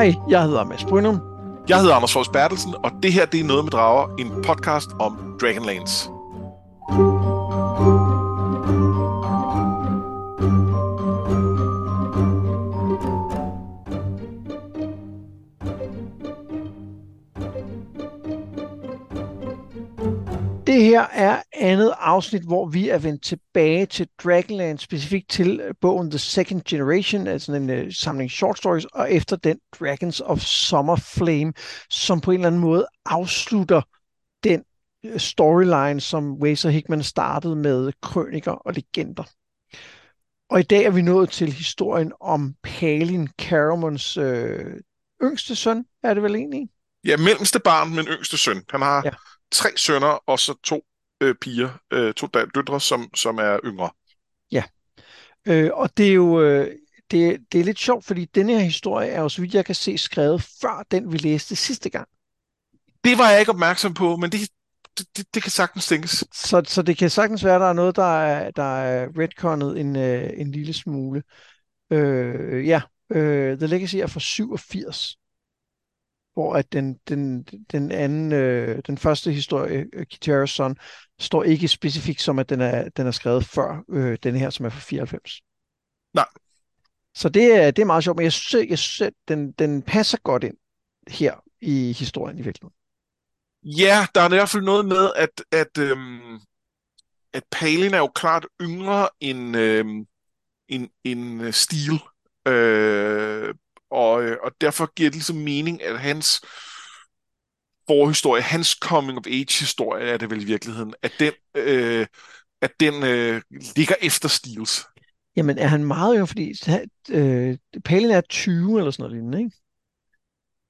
Hej, jeg hedder Mads Brynum. Jeg hedder Anders Fors Bertelsen, og det her det er Noget med Drager, en podcast om Dragonlance. Det her er andet afsnit, hvor vi er vendt tilbage til Dragonland, specifikt til øh, bogen The Second Generation, altså en uh, samling short stories, og efter den Dragons of Summer Flame, som på en eller anden måde afslutter den øh, storyline, som Wazer Hickman startede med krøniker og legender. Og i dag er vi nået til historien om Palin Caramons øh, yngste søn, er det vel egentlig? Ja, mellemste barn, men yngste søn. Han har ja tre sønner og så to øh, piger, øh, to døtre, som, som er yngre. Ja, øh, og det er jo øh, det, det er lidt sjovt, fordi denne her historie er jo, så vidt jeg kan se, skrevet før den, vi læste sidste gang. Det var jeg ikke opmærksom på, men det, det, det kan sagtens tænkes. Så, så det kan sagtens være, at der er noget, der er, der er retconnet en, øh, en lille smule. Øh, ja, øh, The Legacy er fra 87 hvor at den, den, den anden, øh, den første historie, øh, Kitaros Son, står ikke specifikt som, at den er, den er skrevet før øh, den her, som er fra 94. Nej. Så det er, det er meget sjovt, men jeg synes, jeg synes den, den passer godt ind her i historien i virkeligheden. Ja, der er i hvert fald noget med, at, at, øhm, at Palin er jo klart yngre end, øhm, end, end Steel. Øh, og, øh, og derfor giver det ligesom mening, at hans forhistorie, hans coming of age historie er det vel i virkeligheden, at den, øh, at den øh, ligger efter Steels. Jamen er han meget jo, fordi øh, Palin er 20 eller sådan noget lignende, ikke?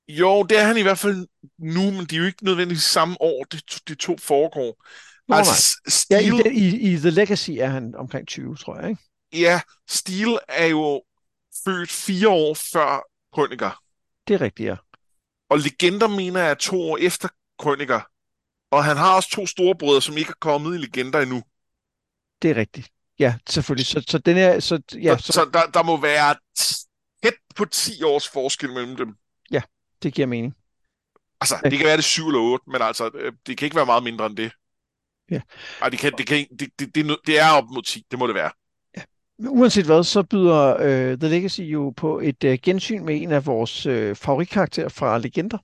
Jo, det er han i hvert fald nu, men det er jo ikke nødvendigvis samme år, de, de to foregår. Nå, altså, Steel... ja, i, i, i The Legacy er han omkring 20, tror jeg, ikke? Ja, Steel er jo født fire år før Krøniker. Det er rigtigt, ja. Og Legender mener jeg er to år efter Krøniker. Og han har også to storebrødre, som ikke er kommet i Legender endnu. Det er rigtigt. Ja, selvfølgelig. Så, så, den er, så, ja, så, så, så der, der må være tæt på 10 års forskel mellem dem. Ja, det giver mening. Altså, det kan være det 7 eller 8, men altså, øh, det kan ikke være meget mindre end det. Ja. Ej, det, kan, det, kan, det, det, det, det er op mod 10, det må det være. Uanset hvad, så byder uh, The Legacy jo på et uh, gensyn med en af vores uh, favoritkarakterer fra Legender.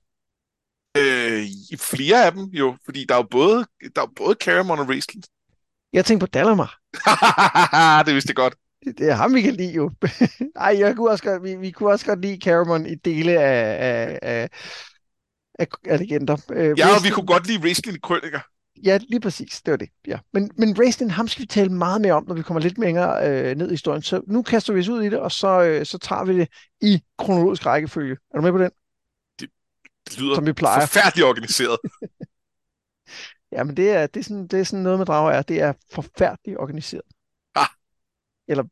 Øh, flere af dem jo, fordi der er jo både, der er både Caramon og Raistlin. Jeg tænker på Dalamar. det vidste jeg godt. Det, er ham, vi kan lide jo. Ej, jeg kunne også godt, vi, vi kunne også godt lide Caramon i dele af, af, af, af, af Legender. Uh, ja, og vi kunne godt lide Raistlin i Krøniker. Ja, lige præcis. Det var det. Ja. Men, men Raistlin, ham skal vi tale meget mere om, når vi kommer lidt mere øh, ned i historien. Så nu kaster vi os ud i det, og så, øh, så tager vi det i kronologisk rækkefølge. Er du med på den? Det, det lyder Som vi plejer. forfærdeligt organiseret. ja, men det er, det, er sådan, det er sådan noget med drager er. Det er forfærdeligt organiseret. Ah. Eller,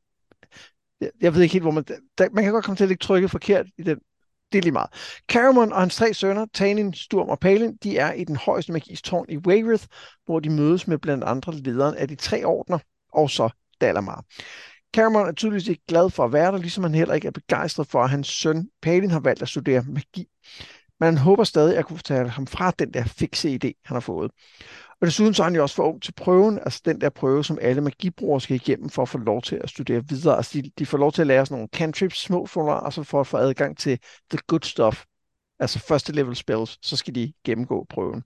jeg, jeg ved ikke helt, hvor man... Der, man kan godt komme til at lægge trykket forkert i den det er lige meget. Caramon og hans tre sønner, Tanin, Sturm og Palin, de er i den højeste magis tårn i Wayrith, hvor de mødes med blandt andre lederen af de tre ordner, og så Dalamar. Caramon er tydeligvis ikke glad for at være der, ligesom han heller ikke er begejstret for, at hans søn Palin har valgt at studere magi. Men han håber stadig at kunne fortælle ham fra den der fikse idé, han har fået. Og desuden så er han jo også for ung til prøven, altså den der prøve, som alle magibrugere skal igennem for at få lov til at studere videre. Altså de, de får lov til at lære sådan nogle cantrips, små formularer, og så for at få adgang til the good stuff, altså første level spells, så skal de gennemgå prøven.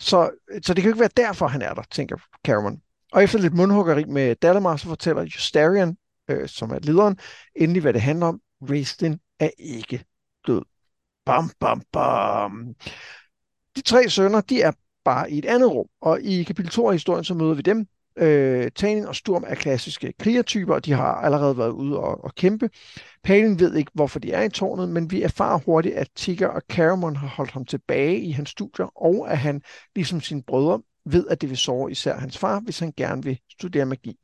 Så, så det kan jo ikke være derfor, han er der, tænker Cameron. Og efter lidt mundhuggeri med Dalamar, så fortæller Justarian, øh, som er lederen, endelig hvad det handler om. Raistlin er ikke død. Bam, bam, bam. De tre sønner, de er bare i et andet rum. Og i kapitel 2 af historien, så møder vi dem. Øh, Tanin og Sturm er klassiske krigertyper, og de har allerede været ude og, og kæmpe. Palin ved ikke, hvorfor de er i tårnet, men vi erfarer hurtigt, at Tigger og Caramon har holdt ham tilbage i hans studier, og at han, ligesom sine brødre, ved, at det vil såre især hans far, hvis han gerne vil studere magi.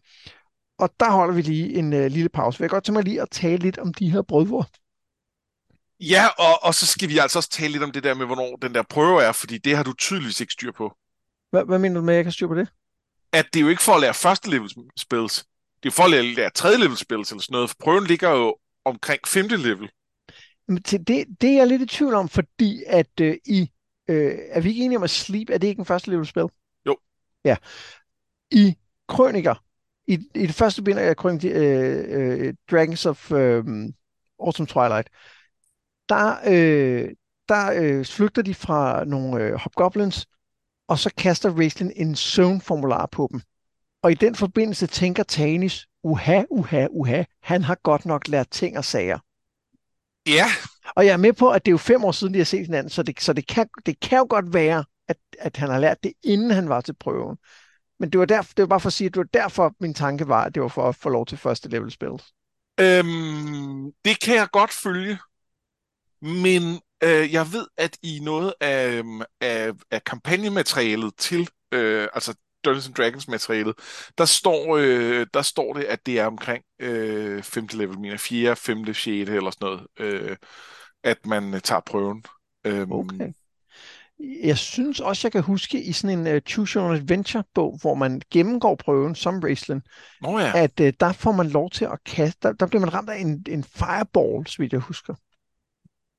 Og der holder vi lige en øh, lille pause. Vil jeg godt tage mig lige at tale lidt om de her brødre. Ja, og, og så skal vi altså også tale lidt om det der med, hvornår den der prøve er, fordi det har du tydeligvis ikke styr på. Hvad, hvad mener du med, at jeg kan styr på det? At det er jo ikke for at lære første level spells. Det er for at lære tredje level spells eller sådan noget, for prøven ligger jo omkring femte level. Men til det, det er jeg lidt i tvivl om, fordi at øh, i... Øh, er vi ikke enige om, at Sleep er det ikke en første level spil? Jo. Ja. I Krøniker, i, i det første bind af Krønik, øh, øh, Dragons of øh, Autumn Twilight, der, øh, der øh, flygter de fra nogle øh, hobgoblins, og så kaster Raistlin en zone-formular på dem. Og i den forbindelse tænker Tanis, uha, uha, uha, han har godt nok lært ting og sager. Ja. Og jeg er med på, at det er jo fem år siden, de har set hinanden, så det, så det, kan, det kan jo godt være, at, at han har lært det, inden han var til prøven. Men det var, derfor, det var bare for at sige, at det var derfor, min tanke var, at det var for at få lov til første level spillet. Øhm, det kan jeg godt følge. Men øh, jeg ved, at i noget af, øhm, af, af kampagnematerialet til, øh, altså Dungeons and Dragons materialet, der står, øh, der står det, at det er omkring øh, 5. level, mener 4., 5., 6. eller sådan noget, øh, at man øh, tager prøven. Øhm, Okay. Jeg synes også, jeg kan huske i sådan en uh, Choose Your Adventure-bog, hvor man gennemgår prøven som Raceland, Nå ja. at uh, der får man lov til at kaste, der, der bliver man ramt af en, en fireball, så vidt jeg husker.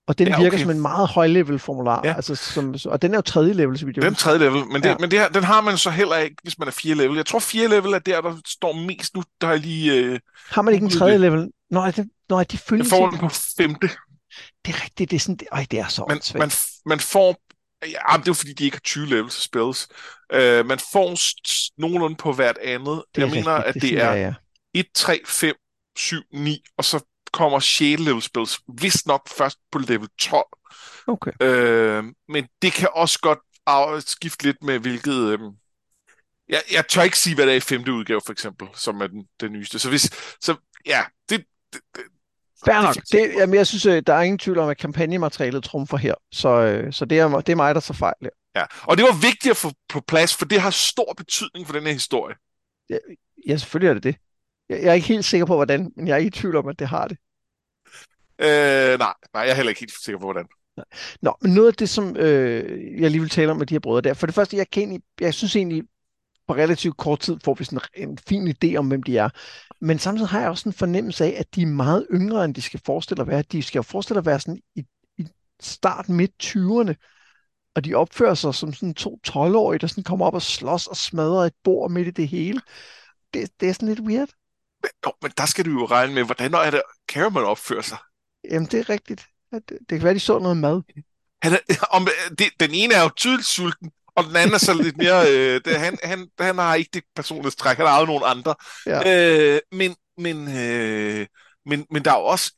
Og den Ja, ja, virker okay. som en meget høj-level formular. Ja. Altså, som, og den er jo tredje level, så vidt jeg Den husker. tredje level, men, det, Ja. men det her, den har man så heller ikke, hvis man er 4 level. Jeg tror 4 level er der, der står mest nu. Der er lige... Øh, Har man ikke en tredje det. level? Nej, det, nej de følger jeg får den på femte. Det er rigtigt, det er sådan, det, øj, det er så Man, man, man får... Ja, det er jo fordi, de ikke har 20 levels til spills. Øh, man får nogenlunde på hvert andet. det er Jeg mener, rigtigt, at det sådan, er ja, ja. 1, 3, 5, 7, 9, og så kommer 6 level spills, vist nok først på level 12. Okay. Øh, men det kan også godt skifte lidt med, hvilket... Øh, jeg, jeg tør ikke sige, hvad det er i femte udgave, for eksempel, som er den, den nyeste. Så hvis... Så ja, det... det, det Fair nok. det- Det, jamen, jeg synes, øh, der er ingen tvivl om, at kampagnematerialet trumfer her. Så, øh, så det, er, det er mig, der tager fejl. her. ja. Og det var vigtigt at få på plads, for det har stor betydning for den her historie. Ja, selvfølgelig er det det. Jeg, jeg er ikke helt sikker på, hvordan, men jeg er ikke i tvivl om, at det har det. Øh, nej, nej, jeg er heller ikke helt sikker på, hvordan. Nå, men noget af det, som øh, jeg lige vil tale om med de her brødre der. For det første, jeg, kan egentlig, jeg synes egentlig, på relativt kort tid får vi sådan en fin idé om, hvem de er. Men samtidig har jeg også en fornemmelse af, at de er meget yngre, end de skal forestille at være. De skal jo forestille at være sådan i, i start midt 20'erne. Og de opfører sig som sådan to 12-årige, der sådan kommer op og slås og smadrer et bord midt i det hele. Det, det er sådan lidt weird. Jo, men der skal du jo regne med, hvordan er det, Caramel opfører sig. Jamen, det er rigtigt. Det, det kan være, de så noget mad. Han er, om, det, den ene er jo tydeligt sulten, og den anden er så lidt mere... Øh, det, han, han, han har ikke det personlighedstræk, han har jo nogle andre. Ja. Øh, men, men, øh, men, men der er jo også...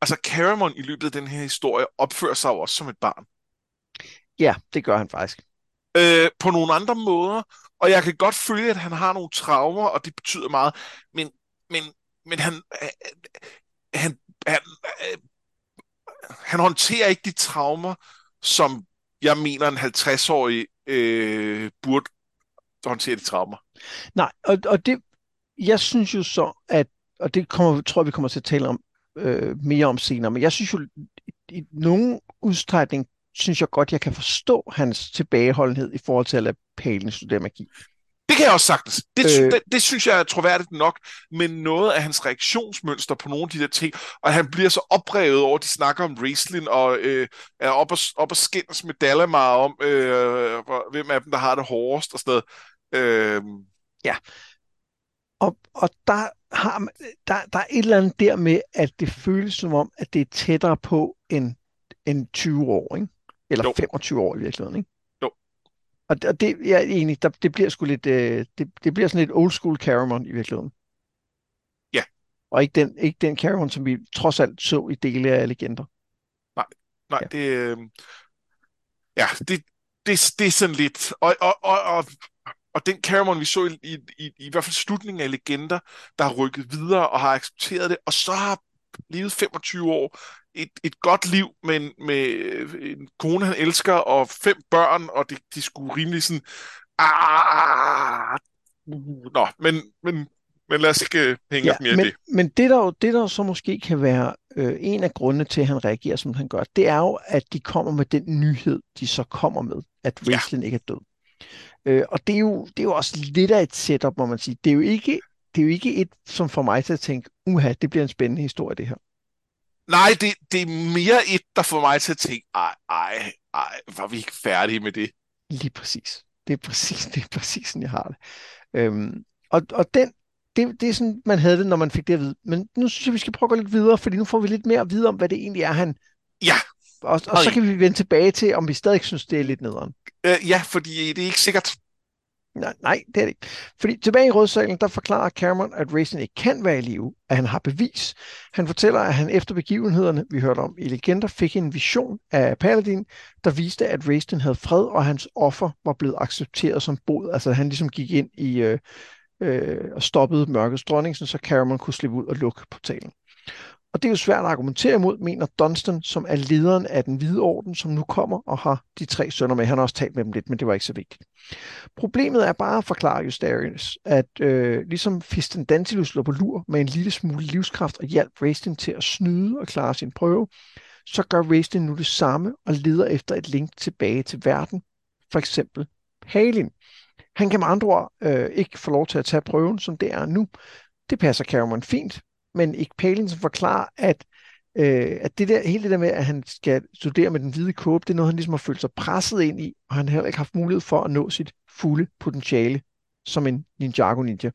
Altså, Caramon i løbet af den her historie opfører sig jo også som et barn. Ja, det gør han faktisk. øh, på nogle andre måder, og jeg kan godt følge, at han har nogle traumer, og det betyder meget, men, men, men han, øh, øh, han, han, øh, han håndterer ikke de traumer, som jeg mener en 50-årig øh, burde håndtere de traumer. Nej, og, og det, jeg synes jo så, at, og det kommer, tror jeg, vi kommer til at tale om øh, mere om senere, men jeg synes jo, i, i nogen udstrækning, synes jeg godt, jeg kan forstå hans tilbageholdenhed i forhold til at lade Palen studere magi. Det kan jeg også sagtens. Det, øh, det, det synes jeg er troværdigt nok, men noget af hans reaktionsmønster på nogle af de der ting, og han bliver så oprevet over, at de snakker om wrestling, og øh, er op og, op og skændes med Dalamar om, øh, hvem af dem, der har det hårdest og sådan noget. Øh, Og, og der, har, der, der er et eller andet der med, at det føles som om, at det er tættere på end, end 20 år, ikke? Eller Jo. 25 år i virkeligheden, ikke? Og, det- og det, jeg er enig, der, det bliver sgu lidt, øh, det, det bliver sådan lidt old school Caramon i virkeligheden. Ja. Og ikke den, ikke den Caramon, som vi trods alt så i dele af legender. nej, Ja. det... Øh, ja, det, det, det er sådan lidt... Og, og, og, og, og den Caramon, vi så i, i, i, i hvert fald slutningen af Legender, der har rykket videre og har accepteret det, og så har levet 25 år, et, et godt liv med en, med en kone, han elsker, og fem børn, og det, de skulle rimelig sådan... Ah, uh, nå, men, men, men lad os ikke øh, hænge ja, mere men, det. men det der, jo, det der så måske kan være øh, en af grundene til, at han reagerer, som han gør, det er jo, at de kommer med den nyhed, de så kommer med, at Ja. Raistlin ikke er død. Øh, og det er, jo, det er jo også lidt af et setup, må man sige. Det er jo ikke, det er jo ikke et, som får mig til at tænke, uha, det bliver en spændende historie, det her. Nej, det, det er mere et, der får mig til at tænke, ej, ej, ej, var vi ikke færdige med det? Lige præcis. Det er præcis, det er præcis sådan, jeg har det. Øhm, og, og den, det, det er sådan, man havde det, når man fik det at vide. Men nu synes jeg, vi skal prøve at gå lidt videre, fordi nu får vi lidt mere at vide om, hvad det egentlig er, han... Ja. Og, og så kan vi vende tilbage til, om vi stadig synes, det er lidt nederen. Øh, ja, fordi det er ikke sikkert. Nej, nej, det er det ikke. Fordi tilbage i rådsalen, der forklarer Cameron, at Racing ikke kan være i live, at han har bevis. Han fortæller, at han efter begivenhederne, vi hørte om i Legender, fik en vision af Paladin, der viste, at Racing havde fred, og hans offer var blevet accepteret som bod. Altså han ligesom gik ind i øh, øh, og stoppede mørkets dronning, så Cameron kunne slippe ud og lukke portalen. Og det er jo svært at argumentere imod, mener Dunstan, som er lederen af den hvide orden, som nu kommer og har de tre sønner med. Han har også talt med dem lidt, men det var ikke så vigtigt. Problemet er bare at forklare Justarius, at øh, ligesom Fistendantilus lå på lur med en lille smule livskraft og hjalp Raistin til at snyde og klare sin prøve, så gør Raistin nu det samme og leder efter et link tilbage til verden, for eksempel Palin. Han kan med andre ord øh, ikke få lov til at tage prøven, som det er nu. Det passer Cameron fint, men ikke Palin, som forklarer, at, øh, at det der, hele det der med, at han skal studere med den hvide kåbe, det er noget, han ligesom har følt sig presset ind i, og han har heller ikke haft mulighed for at nå sit fulde potentiale som en Ninjago Ninja.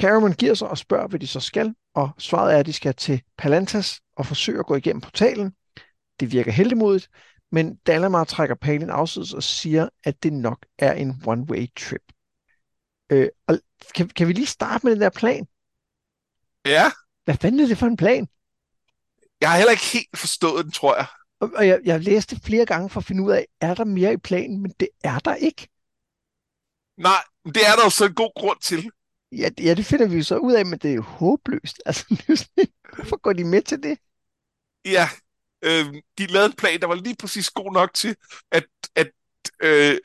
Caramon giver sig og spørger, hvad de så skal, og svaret er, at de skal til Palantas og forsøge at gå igennem portalen. Det virker heldigmodigt, men Dalamar trækker Palin afsides og siger, at det nok er en one-way trip. Øh, og kan, kan vi lige starte med den der plan? Ja. Hvad fanden er det for en plan? Jeg har heller ikke helt forstået den, tror jeg. Og, og jeg, jeg læste flere gange for at finde ud af, er der mere i planen, men det er der ikke. Nej, det er der jo så en god grund til. Ja, ja, det finder vi jo så ud af, men det er jo håbløst. Altså, hvorfor går de med til det? Ja, øh, de lavede en plan, der var lige præcis god nok til, at, at øh,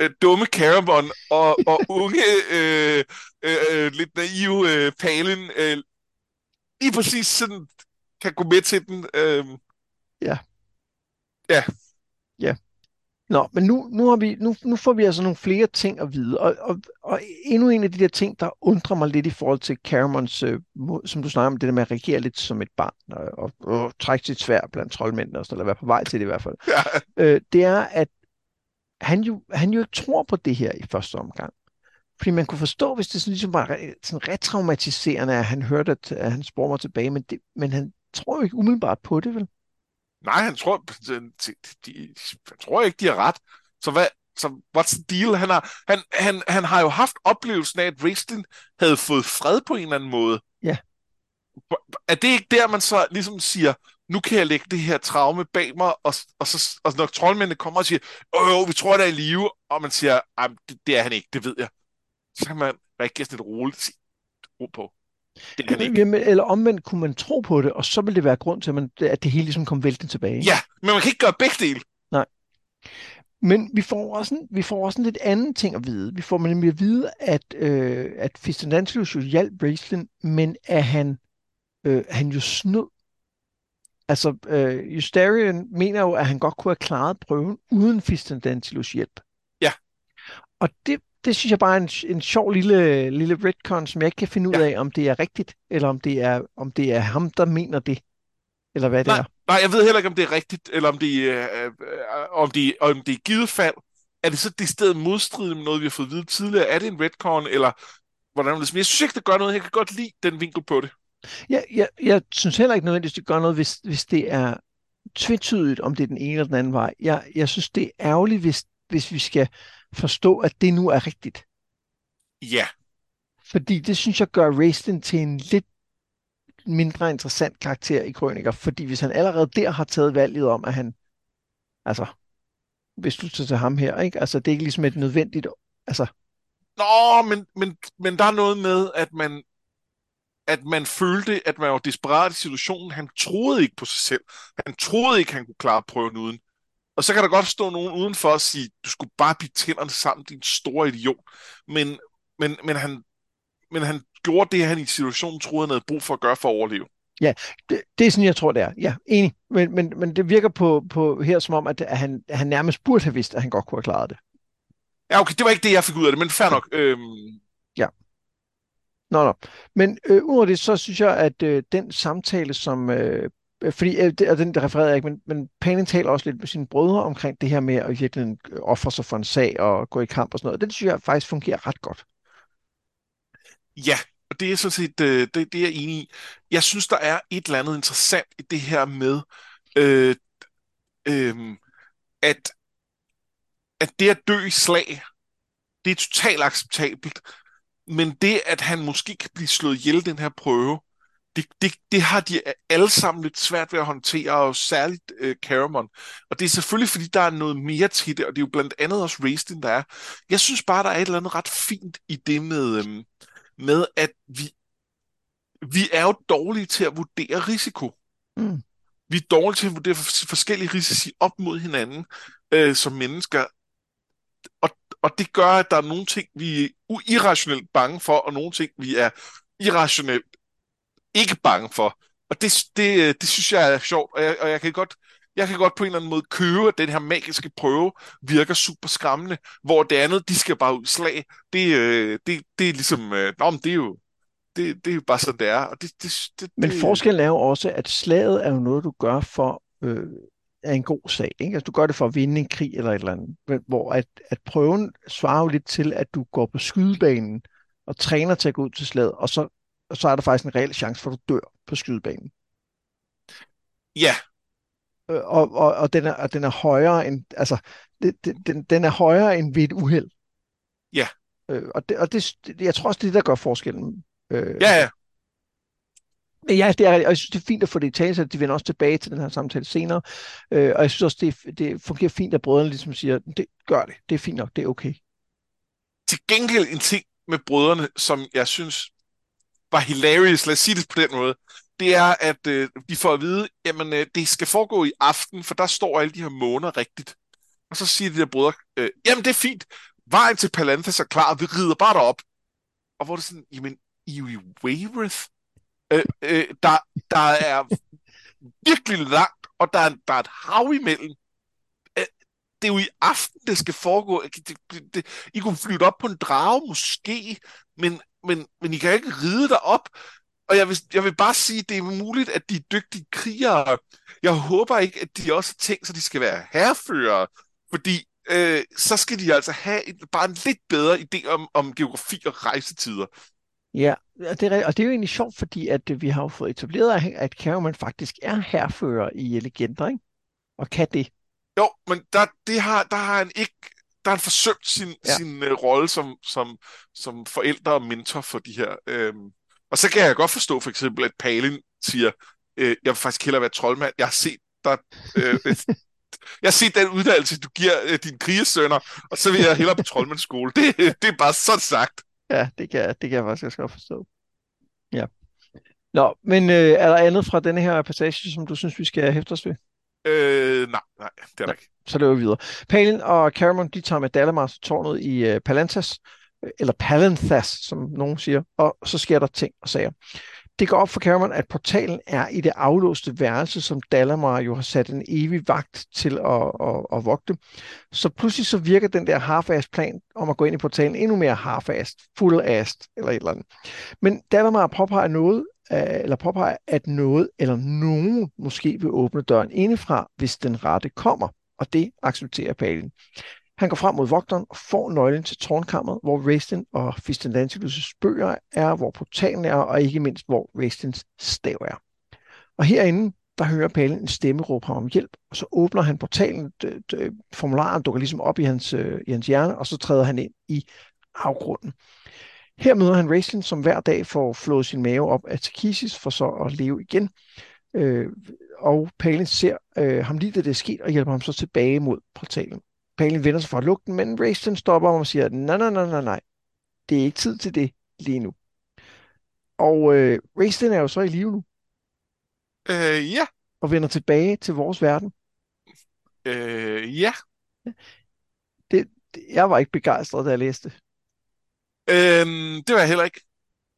øh, dumme Caramon og, og unge, øh, øh, øh, lidt naive øh, Palin øh, lige præcis sådan kan gå med til den. Øh. Ja. Ja. Ja. Nå, men nu, nu, har vi, nu, nu får vi altså nogle flere ting at vide, og, og, og endnu en af de der ting, der undrer mig lidt i forhold til Caramons, øh, som du snakker om, det der med at reagere lidt som et barn, og, og, og trække sit svær blandt troldmændene, og sådan, eller være på vej til det i hvert fald, ja. øh, det er, at han jo, han jo ikke tror på det her i første omgang. Fordi man kunne forstå, hvis det sådan ligesom var sådan retraumatiserende, at han hørte, at, at han spurgte mig tilbage, men, det, men han tror jo ikke umiddelbart på det, vel? Nej, han tror, de, de, han tror ikke, de har ret. Så hvad, så what's the deal? Han har, han, han, han har jo haft oplevelsen af, at wrestling havde fået fred på en eller anden måde. Ja. Er det ikke der, man så ligesom siger, nu kan jeg lægge det her traume bag mig, og, og, så, og når troldmændene kommer og siger, åh, jo, vi tror, der er i live, og man siger, det, det er han ikke, det ved jeg. Så kan man rigtig sådan lidt roligt sige, ro på. Det han ikke. Jamen, eller omvendt kunne man tro på det, og så ville det være grund til, at, man, at det hele ligesom kom væltende tilbage. Ja, men man kan ikke gøre begge dele. Nej. Men vi får også en, vi får også en lidt anden ting at vide. Vi får nemlig at vide, at, øh, at Fistendantius jo hjalp Bracelin, men at han, øh, han jo snød Altså, øh, Justarian mener jo, at han godt kunne have klaret prøven uden Fistendantilus hjælp. Ja. Og det, det synes jeg bare er en, en sjov lille, lille retcon, som jeg ikke kan finde ud ja. af, om det er rigtigt, eller om det er, om det er ham, der mener det, eller hvad nej, det er. Nej, jeg ved heller ikke, om det er rigtigt, eller om det, øh, øh, om det, om det er givet fald. Er det så det sted modstridende med noget, vi har fået at vide tidligere? Er det en retcon, eller hvordan det jeg synes ikke, det gør noget. Jeg kan godt lide den vinkel på det. Jeg, jeg, jeg synes heller ikke nødvendigvis, det gør noget, hvis, hvis det er tvetydigt, om det er den ene eller den anden vej. Jeg, jeg synes, det er ærgerligt, hvis, hvis vi skal forstå, at det nu er rigtigt. Ja. Fordi det synes jeg gør Raistlin til en lidt mindre interessant karakter i Krøniker, fordi hvis han allerede der har taget valget om, at han altså hvis du tager til ham her, ikke? Altså, det er ikke ligesom et nødvendigt, altså... Nå, men, men, men der er noget med, at man, at man følte, at man var desperat i situationen. Han troede ikke på sig selv. Han troede ikke, han kunne klare prøven uden. Og så kan der godt stå nogen udenfor og sige, du skulle bare blive tænderne sammen, din store idiot. Men, men, men, han, men han gjorde det, han i situationen troede, han havde brug for at gøre for at overleve. Ja, det, det er sådan, jeg tror, det er. Ja, enig. Men, men, men det virker på, på her som om, at han, han nærmest burde have vidst, at han godt kunne have klaret det. Ja, okay, det var ikke det, jeg fik ud af det, men fair nok. Øhm... Ja. Nå, nå. Men øh, udover det, så synes jeg, at øh, den samtale, som Øh, fordi, øh, og den refererede refererer jeg ikke, men, men Panin taler også lidt med sine brødre omkring det her med at virkelig ofre sig for en sag og gå i kamp og sådan noget. Det synes jeg faktisk fungerer ret godt. Ja, og det er sådan set, øh, det, det er jeg enig i. Jeg synes, der er et eller andet interessant i det her med, øh, øh, at, at det at dø i slag, det er totalt acceptabelt. Men det, at han måske kan blive slået ihjel den her prøve, det, det, det har de alle sammen lidt svært ved at håndtere, og særligt øh, Caramon. Og det er selvfølgelig, fordi der er noget mere til det, og det er jo blandt andet også Raistin, der er. Jeg synes bare, der er et eller andet ret fint i det med, øh, med at vi, vi er jo dårlige til at vurdere risiko. Mm. Vi er dårlige til at vurdere forskellige risici op mod hinanden øh, som mennesker. Og, og det gør, at der er nogle ting, vi er irrationelt bange for, og nogle ting, vi er irrationelt ikke bange for. Og det, det, det synes jeg er sjovt, og jeg, og jeg kan godt jeg kan godt på en eller anden måde købe, at den her magiske prøve virker super skræmmende, hvor det andet, de skal bare ud slag. Det, øh, det, det er ligesom, øh, nå, men det er jo, det, det er jo bare sådan, det er. Og det, det, det, men forskellen er jo også, at slaget er jo noget, du gør for øh, er en god sag. Ikke? Altså, du gør det for at vinde en krig eller et eller andet. Hvor at, at prøven svarer jo lidt til, at du går på skydebanen og træner til at gå ud til slaget, og så, og så er der faktisk en reel chance for, at du dør på skydebanen. Ja, Øh, og, og, og, den er, og den er højere end, altså, det, det, den, den er højere end ved et uheld. Ja. Øh, og det, og det, jeg tror også, det er det, der gør forskellen. Øh, ja, ja. Men ja, det er, og jeg synes, det er fint at få det i tale, så de vender også tilbage til den her samtale senere. Øh, og jeg synes også, det, det fungerer fint, at brødrene ligesom siger, det gør det, det er fint nok, det er okay. Til gengæld en ting med brødrene, som jeg synes var hilarious, lad os sige det på den måde, det er, at øh, de får at vide, jamen øh, det skal foregå i aften, for der står alle de her måneder rigtigt. Og så siger de der brødre, øh, jamen det er fint, vejen til Palanthas er klar, vi rider bare derop. Og hvor det sådan, jamen, I er jo i Wayreth. Øh, øh, der, der er virkelig langt, og der er, der er et hav imellem. Øh, det er jo i aften, det skal foregå. Det, det, det, I kunne flytte op på en drage, måske, men, men, men I kan ikke ride derop. Og jeg vil, jeg vil bare sige, at det er muligt, at de er dygtige krigere. Jeg håber ikke, at de også har tænkt sig, at de skal være herrefører, fordi øh, så skal de altså have et, bare en lidt bedre idé om, om geografi og rejsetider. Ja, det er, og det er jo egentlig sjovt, fordi at vi har jo fået etableret, at Cameron faktisk er herrefører i Legender, ikke? Og kan det. Jo, men der, det har, der har han ikke der har han forsømt sin, ja. sin uh, rolle som, som, som forældre og mentor for de her øh, og så kan jeg godt forstå for eksempel, at Palin siger, øh, jeg vil faktisk hellere være troldmand. Jeg har set dig... Øh, jeg har set den uddannelse, du giver øh, dine krigesønner, og så vil jeg hellere på troldmandsskole. Det, det er bare sådan sagt. Ja, det kan, det kan jeg faktisk også godt forstå. Ja. Nå, men øh, er der andet fra denne her passage, som du synes, vi skal hæfte os ved? Øh, nej, nej, det er der ikke. Så løber vi videre. Palin og Caramon, de tager med Dalamar til tårnet i uh, Palantas, eller Palanthas, som nogen siger, og så sker der ting og sager. Det går op for Cameron, at portalen er i det aflåste værelse, som Dalamar jo har sat en evig vagt til at, at, at vogte. Så pludselig så virker den der half plan om at gå ind i portalen endnu mere half-assed, full-assed eller et eller andet. Men Dalamar påpeger noget, øh, Øh, eller påpeger, at noget eller nogen måske vil åbne døren indefra, hvis den rette kommer. Og det accepterer Palin. Han går frem mod vogteren og får nøglen til tårnkammeret, hvor Raistin og Fistendantilus' bøger er, hvor portalen er, og ikke mindst, hvor Raistins stav er. Og herinde, der hører Palin en stemme råbe ham om hjælp, og så åbner han portalen, formularen dukker ligesom op i hans, øh, i hans hjerne, og så træder han ind i afgrunden. Her møder han Raistlin, som hver dag får flået sin mave op af Takisis, for så at leve igen. Øh, og Palin ser øh, ham lige, da det er sket, og hjælper ham så tilbage mod portalen. Palin vender sig fra lugten, men Raistin stopper ham og siger, nej, nej, nej, nej, nej, det er ikke tid til det lige nu. Og øh, Raistin er jo så i live nu. Øh, ja. Og vender tilbage til vores verden. Øh, ja. Det, det, jeg var ikke begejstret, da jeg læste. Øhm, det var jeg heller ikke.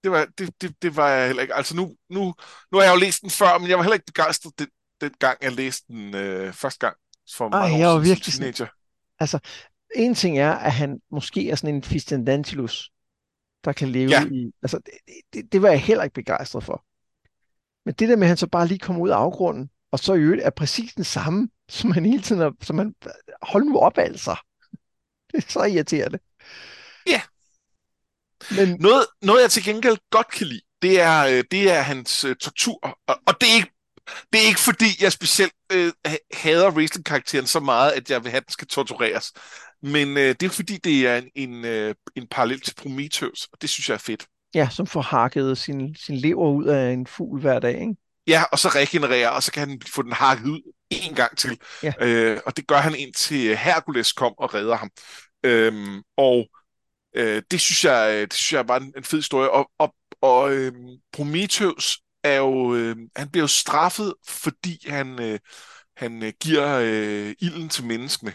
Det var, det, det, det var jeg heller ikke. Altså nu, nu, nu har jeg jo læst den før, men jeg var heller ikke begejstret den, den gang, jeg læste den øh, første gang. For Ej, jeg var virkelig teenager. Altså, en ting er, at han måske er sådan en Fistendantilus, der kan leve ja. i... Altså, det, det, det var jeg heller ikke begejstret for. Men det der med, at han så bare lige kommer ud af afgrunden, og så i øvrigt er præcis den samme, som han hele tiden har, som han, hold nu op altså. Det er så irriterende. Ja. Men, Noget, noget jeg til gengæld godt kan lide, det er, øh, det er hans øh, tortur. Og, og det, er ikke, det er ikke fordi, jeg specielt øh, ha- hader wrestling-karakteren så meget, at jeg vil have, at den skal tortureres. Men øh, det er fordi, det er en, en, øh, en parallel til Prometheus, og det synes jeg er fedt. ja, som får hakket sin, sin lever ud af en fugl hver dag, ikke? Ja, og så regenerere, og så kan han få den hakket ud en gang til. Ja. Øh, og det gør han indtil Hercules kom og redder ham. Øhm, og øh, det synes jeg, øh, det synes jeg var en, en fed historie. Og, og, og øh, Prometheus er jo, øh, han bliver jo straffet, fordi han, øh, han øh, giver øh, ilden til menneskene.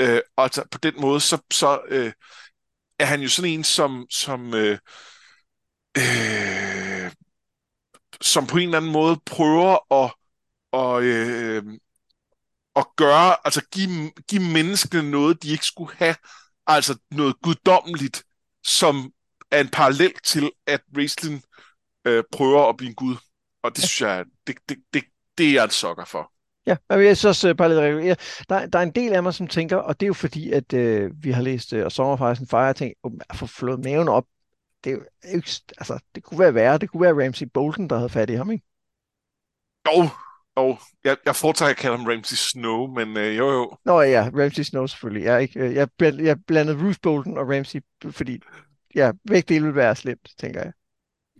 Øh, og altså, på den måde, så, så øh, er han jo sådan en, som, som øh, øh, som på en eller anden måde prøver at, og, øh, at gøre, altså give, give menneskene noget, de ikke skulle have, altså noget guddommeligt, som er en parallel til, at wrestling øh, prøver at blive en gud. Og det synes jeg, det, det, det, det er jeg en sokker for. Ja, men jeg synes også, bare lidt, ja, der, der er en del af mig, som tænker, og det er jo fordi, at øh, vi har læst øh, Sommerfejsen Fire, og tænkt, at få flået maven op, det, er jo ikke, altså, det kunne være værre, det kunne være Ramsey Bolton, der havde fat i ham, ikke? Jo, jo jeg, jeg foretrækker at kalde ham Ramsey Snow, men øh, jo jo. Nå ja, Ramsey Snow selvfølgelig. Jeg, ikke, øh, jeg, bland- jeg blandede Ruth Bolton og Ramsey, fordi ja, begge dele vil være slemt, tænker jeg.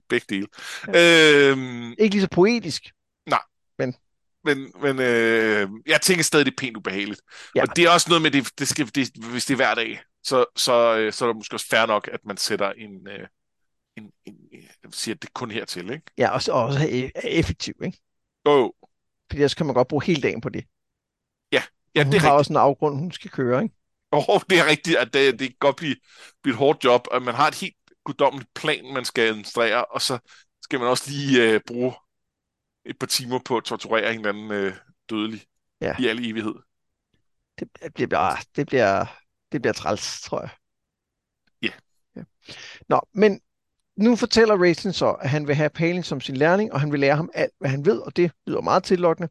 Begge dele. Ja. Øhm, Ikke lige så poetisk. men, men øh, jeg tænker stadig, det er pænt ubehageligt. Ja. Og det er også noget med, det, det skal, det, hvis det er hver dag, så, så, øh, så er det måske også fair nok, at man sætter en, øh, en, en jeg vil sige, at det kun hertil, ikke? Ja, og så også effektiv, ikke? Jo, jo. Fordi ellers kan man godt bruge hele dagen på det. Ja, Og det hun er har rigtigt. også en afgrund, hun skal køre, ikke? Oh, det er rigtigt, at det, det kan godt blive, blive et hårdt job, og man har et helt guddommeligt plan, man skal administrere, og så skal man også lige øh, bruge et par timer på at torturere en eller anden øh, dødelig Ja. i al evighed. Det, det, bliver, det, bliver, det bliver træls, tror jeg. Ja. ja. Nå, men nu fortæller Raisin så, at han vil have Palin som sin lærling, og han vil lære ham alt, hvad han ved, og det lyder meget tillokkende.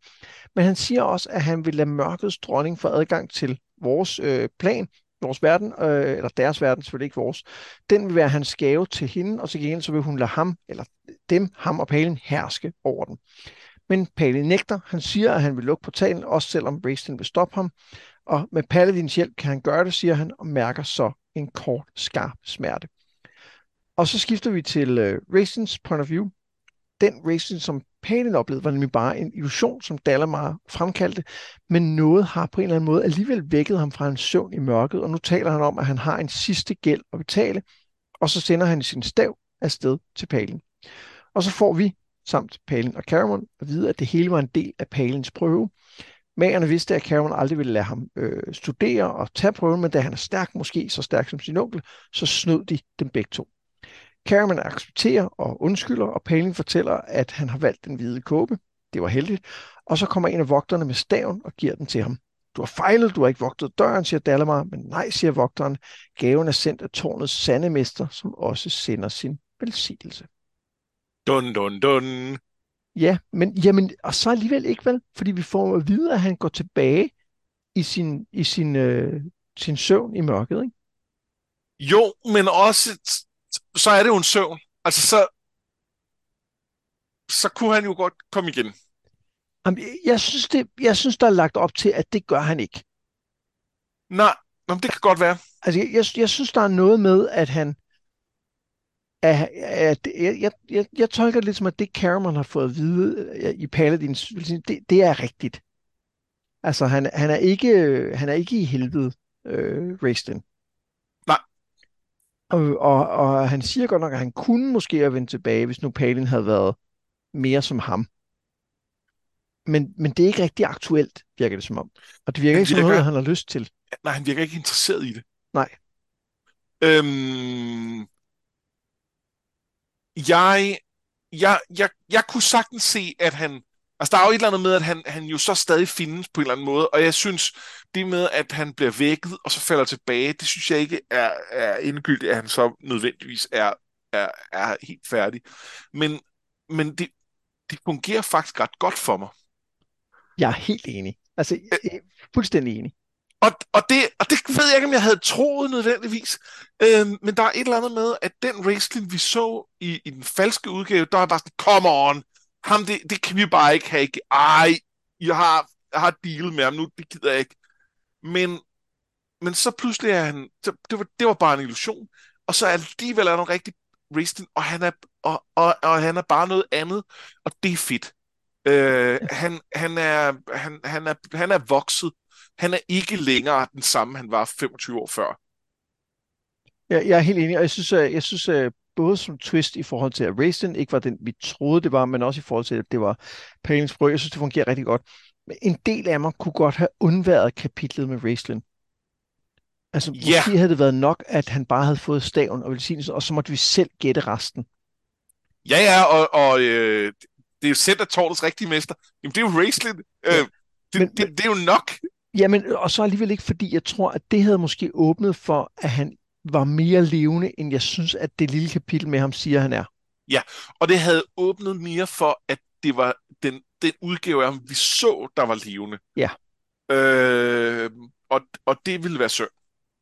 Men han siger også, at han vil lade mørkets dronning få adgang til vores øh, plan, vores verden, øh, eller deres verden, selvfølgelig ikke vores. Den vil være hans gave til hende, og til gengæld så vil hun lade ham, eller dem, ham og Palin, herske over den. Men Palin nægter. Han siger, at han vil lukke portalen, også selvom Raisin vil stoppe ham. Og med Paladins hjælp kan han gøre det, siger han, og mærker så en kort, skarp smerte. Og så skifter vi til øh, uh, Raisins point of view. Den racing, som Palin oplevede, var nemlig bare en illusion, som Dalamar fremkaldte, men noget har på en eller anden måde alligevel vækket ham fra en søvn i mørket, og nu taler han om, at han har en sidste gæld at betale, og så sender han sin stav afsted til Palin. Og så får vi, samt Palin og Caramon, at vide, at det hele var en del af Palins prøve. Magerne vidste, at Cameron aldrig ville lade ham øh, studere og tage prøven, men da han er stærk, måske så stærk som sin onkel, så snød de dem begge to. Cameron accepterer og undskylder, og Palin fortæller, at han har valgt den hvide kåbe. Det var heldigt. Og så kommer en af vogterne med staven og giver den til ham. Du har fejlet, du har ikke vogtet døren, siger Dalamar, men nej, siger vogteren. Gaven er sendt af tårnets sande mester, som også sender sin velsignelse. Dun, dun, dun. Ja, men jamen, og så alligevel ikke vel, fordi vi får at vide, at han går tilbage i sin, i sin, øh, sin søvn i mørket, ikke? Jo, men også, så er det jo en søvn. Altså, så, så kunne han jo godt komme igen. Jamen, jeg, synes det, jeg synes, der er lagt op til, at det gør han ikke. Nej, men det kan godt være. Altså, jeg, jeg, jeg synes, der er noget med, at han... At, at, jeg, jeg, jeg, jeg tolker det lidt som, at det Cameron har fået at vide øh, i Paladins, det, det er rigtigt. Altså, han, han, er, ikke, han er ikke i helvede, øh, Raistlin. Og, og, og han siger godt nok, at han kunne måske have vendt tilbage, hvis nu Palin havde været mere som ham. Men, men det er ikke rigtig aktuelt, virker det som om. Og det virker Han ikke som virker- noget, han har lyst til. Nej, han virker ikke interesseret i det. Nej. Øhm, jeg, jeg, jeg, jeg kunne sagtens se, at han... Altså, der er jo et eller andet med, at han, han jo så stadig findes på en eller anden måde, og jeg synes, det med, at han bliver vækket, og så falder tilbage, det synes jeg ikke er, er endegyldigt, at han så nødvendigvis er, er, er helt færdig. Men, men det, det fungerer faktisk ret godt for mig. Jeg er helt enig. Altså, øh, fuldstændig enig. Og, og, det, og det ved jeg ikke, om jeg havde troet nødvendigvis. Øhm, men der er et eller andet med, at den wrestling, vi så i, i den falske udgave, der er bare sådan, come on, ham, det, det kan vi bare ikke have. Ej, jeg har, jeg har dealet med ham nu, det gider jeg ikke. Men, men så pludselig er han, så, det, var, det var bare en illusion. Og så alligevel er han en rigtig wrestling, og han er, og, og, og han er bare noget andet, og det er fedt. Øh, han, han, er, han, han, er, han er vokset. Han er ikke længere den samme, han var 25 år før. Jeg, jeg er helt enig, og jeg synes, øh, jeg, synes øh, både som twist i forhold til, at Racing ikke var den, vi troede, det var, men også i forhold til, at det var Palings brød. Jeg synes, det fungerer rigtig godt. Men en del af mig kunne godt have undværet kapitlet med Racing. Altså, yeah. måske havde det været nok, at han bare havde fået staven og velsignelsen, og så måtte vi selv gætte resten. Ja, ja, og, og øh, det er jo selv af tårnets rigtige mester. Jamen, det er jo Raceland. Ja. Øh, det, men, det, det er jo nok. Jamen, og så alligevel ikke, fordi jeg tror, at det havde måske åbnet for, at han var mere levende, end jeg synes, at det lille kapitel med ham siger, han er. Ja, og det havde åbnet mere for, at det var den, den udgave af ham, vi så, der var levende. Ja. Øh, og, og det ville være synd.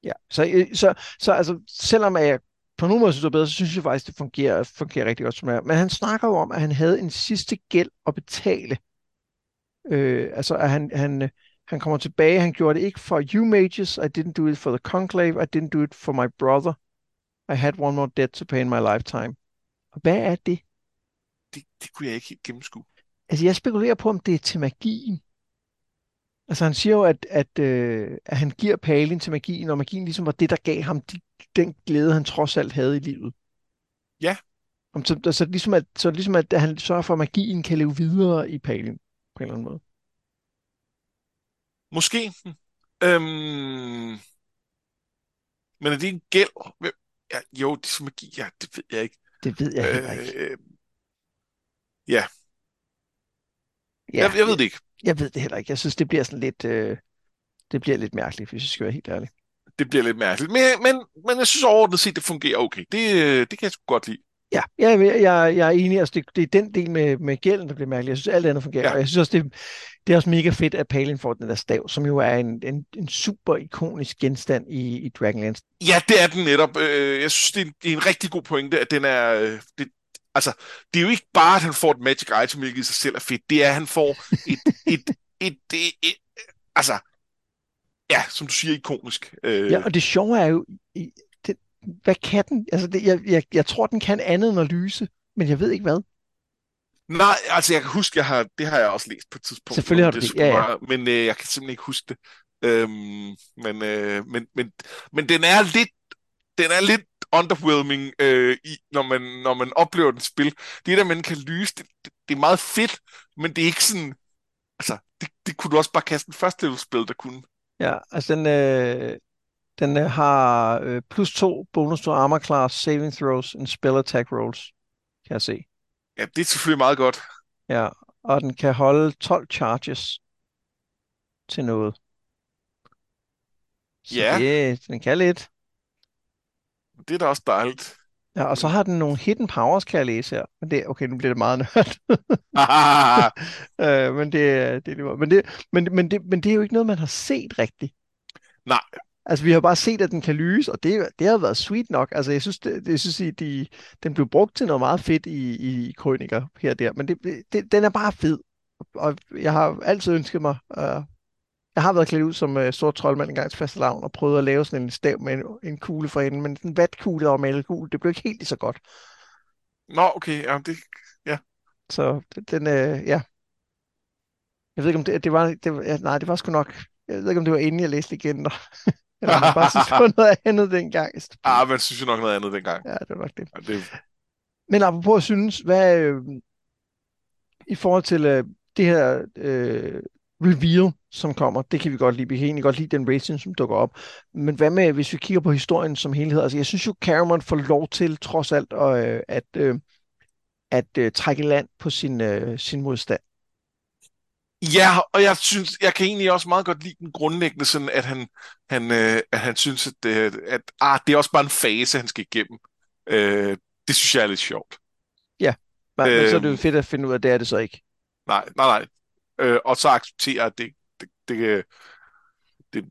Ja, så, øh, så, så altså, selvom jeg på nogen måde synes det er bedre, så synes jeg faktisk, det fungerer, fungerer rigtig godt som er. Men han snakker jo om, at han havde en sidste gæld at betale. Øh, altså, at han, han, han kommer tilbage, han gjorde det ikke for you mages, I didn't do it for the conclave, I didn't do it for my brother. I had one more debt to pay in my lifetime. Og hvad er det? Det, det kunne jeg ikke helt gennemskue. Altså, jeg spekulerer på, om det er til magien. Altså han siger jo, at, at, øh, at han giver Palin til magien, og magien ligesom var det, der gav ham de, den glæde, han trods alt havde i livet. Ja. Om, så, så, ligesom at, så ligesom at han sørger for, at magien kan leve videre i Palin, på en eller anden måde. Måske. Øhm... Men er det en gæld? Ja, jo, det er magi, ja, det ved jeg ikke. Det ved jeg heller ikke. Øh, ja. ja. Jeg, jeg ved det ikke. Jeg ved det heller ikke. Jeg synes, det bliver sådan lidt, øh, det bliver lidt mærkeligt, hvis jeg skal være helt ærlig. Det bliver lidt mærkeligt. Men, men, men jeg synes overordnet set, det fungerer okay. Det, øh, det kan jeg sgu godt lide. Ja, jeg, jeg, jeg er enig. Altså, det, det er den del med, med gælden, der bliver mærkeligt. Jeg synes, alt andet fungerer. Ja. Og jeg synes også, det, det er også mega fedt, at Palin får den der stav, som jo er en, en, en super ikonisk genstand i, i Dragonlance. Ja, det er den netop. Øh, jeg synes, det er en, det er en rigtig god pointe, at den er... Øh, det, altså, det er jo ikke bare, at han får et magic item, hvilket i sig selv er fedt. Det er, at han får et, et, et, et, et, et altså, ja, som du siger, ikonisk. Øh. Ja, og det sjove er jo, hvad kan den? Altså, det, jeg, jeg, jeg tror, den kan andet end at lyse, men jeg ved ikke hvad. Nej, altså jeg kan huske, jeg har, det har jeg også læst på et tidspunkt. Selvfølgelig har du det, det ja, ja. Men øh, jeg kan simpelthen ikke huske det. Øhm, men, øh, men, men, men den er lidt, den er lidt underwhelming, øh, i, når, man, når man oplever den spil. Det der, man kan lyse, det, det, det er meget fedt, men det er ikke sådan, altså, det, det kunne du også bare kaste en første spil, der kunne. Ja, altså den, øh, den øh, har øh, plus to bonus to armor class, saving throws and spell attack rolls, kan jeg se. Ja, det er selvfølgelig meget godt. Ja, og den kan holde 12 charges til noget. Så ja. Det, den kan lidt. Det er da også dejligt. Ja, og så har den nogle hidden powers, kan jeg læse her. Men det, okay, nu bliver det meget nødt. øh, men, det, det, det, men, det, men, men, det, men det er jo ikke noget, man har set rigtigt. Nej. Altså, vi har bare set, at den kan lyse, og det, det har været sweet nok. Altså, jeg synes, det, jeg synes at de, den blev brugt til noget meget fedt i, i krøniker her og der, men det, det, den er bare fed. Og jeg har altid ønsket mig uh, jeg har været klædt ud som uh, sort troldmand en gang til fastelavn og prøvet at lave sådan en stav med en, en kugle for enden, men en vatkugle og malet kugle, det blev ikke helt lige så godt. Nå, okay, ja, det, ja. Så den, uh, ja. Jeg ved ikke, om det, det var, det, ja, nej, det var sgu nok, jeg ved ikke, om det var inden jeg læste legender. Eller man bare synes, det var noget andet dengang. Ah, men synes jo nok noget andet dengang. Ja, det var nok det. Ja, det... Men apropos at synes, hvad øh, i forhold til øh, det her øh, reveal, som kommer. Det kan vi godt lide. Vi kan egentlig godt lide den racing, som dukker op. Men hvad med, hvis vi kigger på historien som helhed? Altså, jeg synes jo, Cameron får lov til, trods alt, at, øh, at, øh, at, at trække land på sin, øh, sin modstand. Ja, og jeg synes, jeg kan egentlig også meget godt lide den grundlæggende, sådan at han, han, øh, at han synes, at, at, at ah, det er også bare en fase, han skal igennem. Øh, det synes jeg er lidt sjovt. Ja, men, øh, men så er det jo øhm. fedt at finde ud af, at det er det så ikke. Nej, nej, nej. øh, og så acceptere, at det, det, det, det,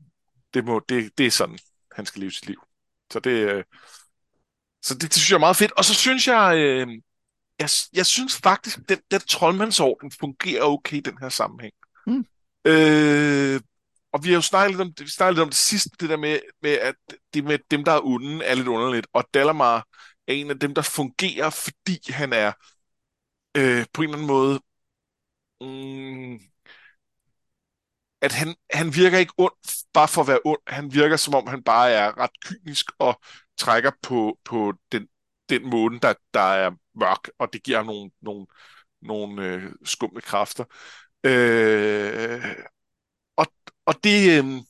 det, må, det, det er sådan, han skal leve sit liv. Så det, øh, så det, det synes jeg er meget fedt. Og så synes jeg, øh, jeg, jeg synes faktisk, den, den troldmandsorden fungerer okay i den her sammenhæng. Mm. Øh, og vi har jo snakket lidt om, vi snakket lidt om det sidste, det der med, med, at det med dem, der er onde, er lidt underligt. Og Dalamar er en af dem, der fungerer, fordi han er øh, på en eller anden måde... Mm, at han, han virker ikke ond bare for at være ond. Han virker som om, han bare er ret kynisk og trækker på, på den, den måde, der, der er mørk, og det giver ham nogle, nogle, nogle øh, skumle kræfter. Øh, og og det, øh,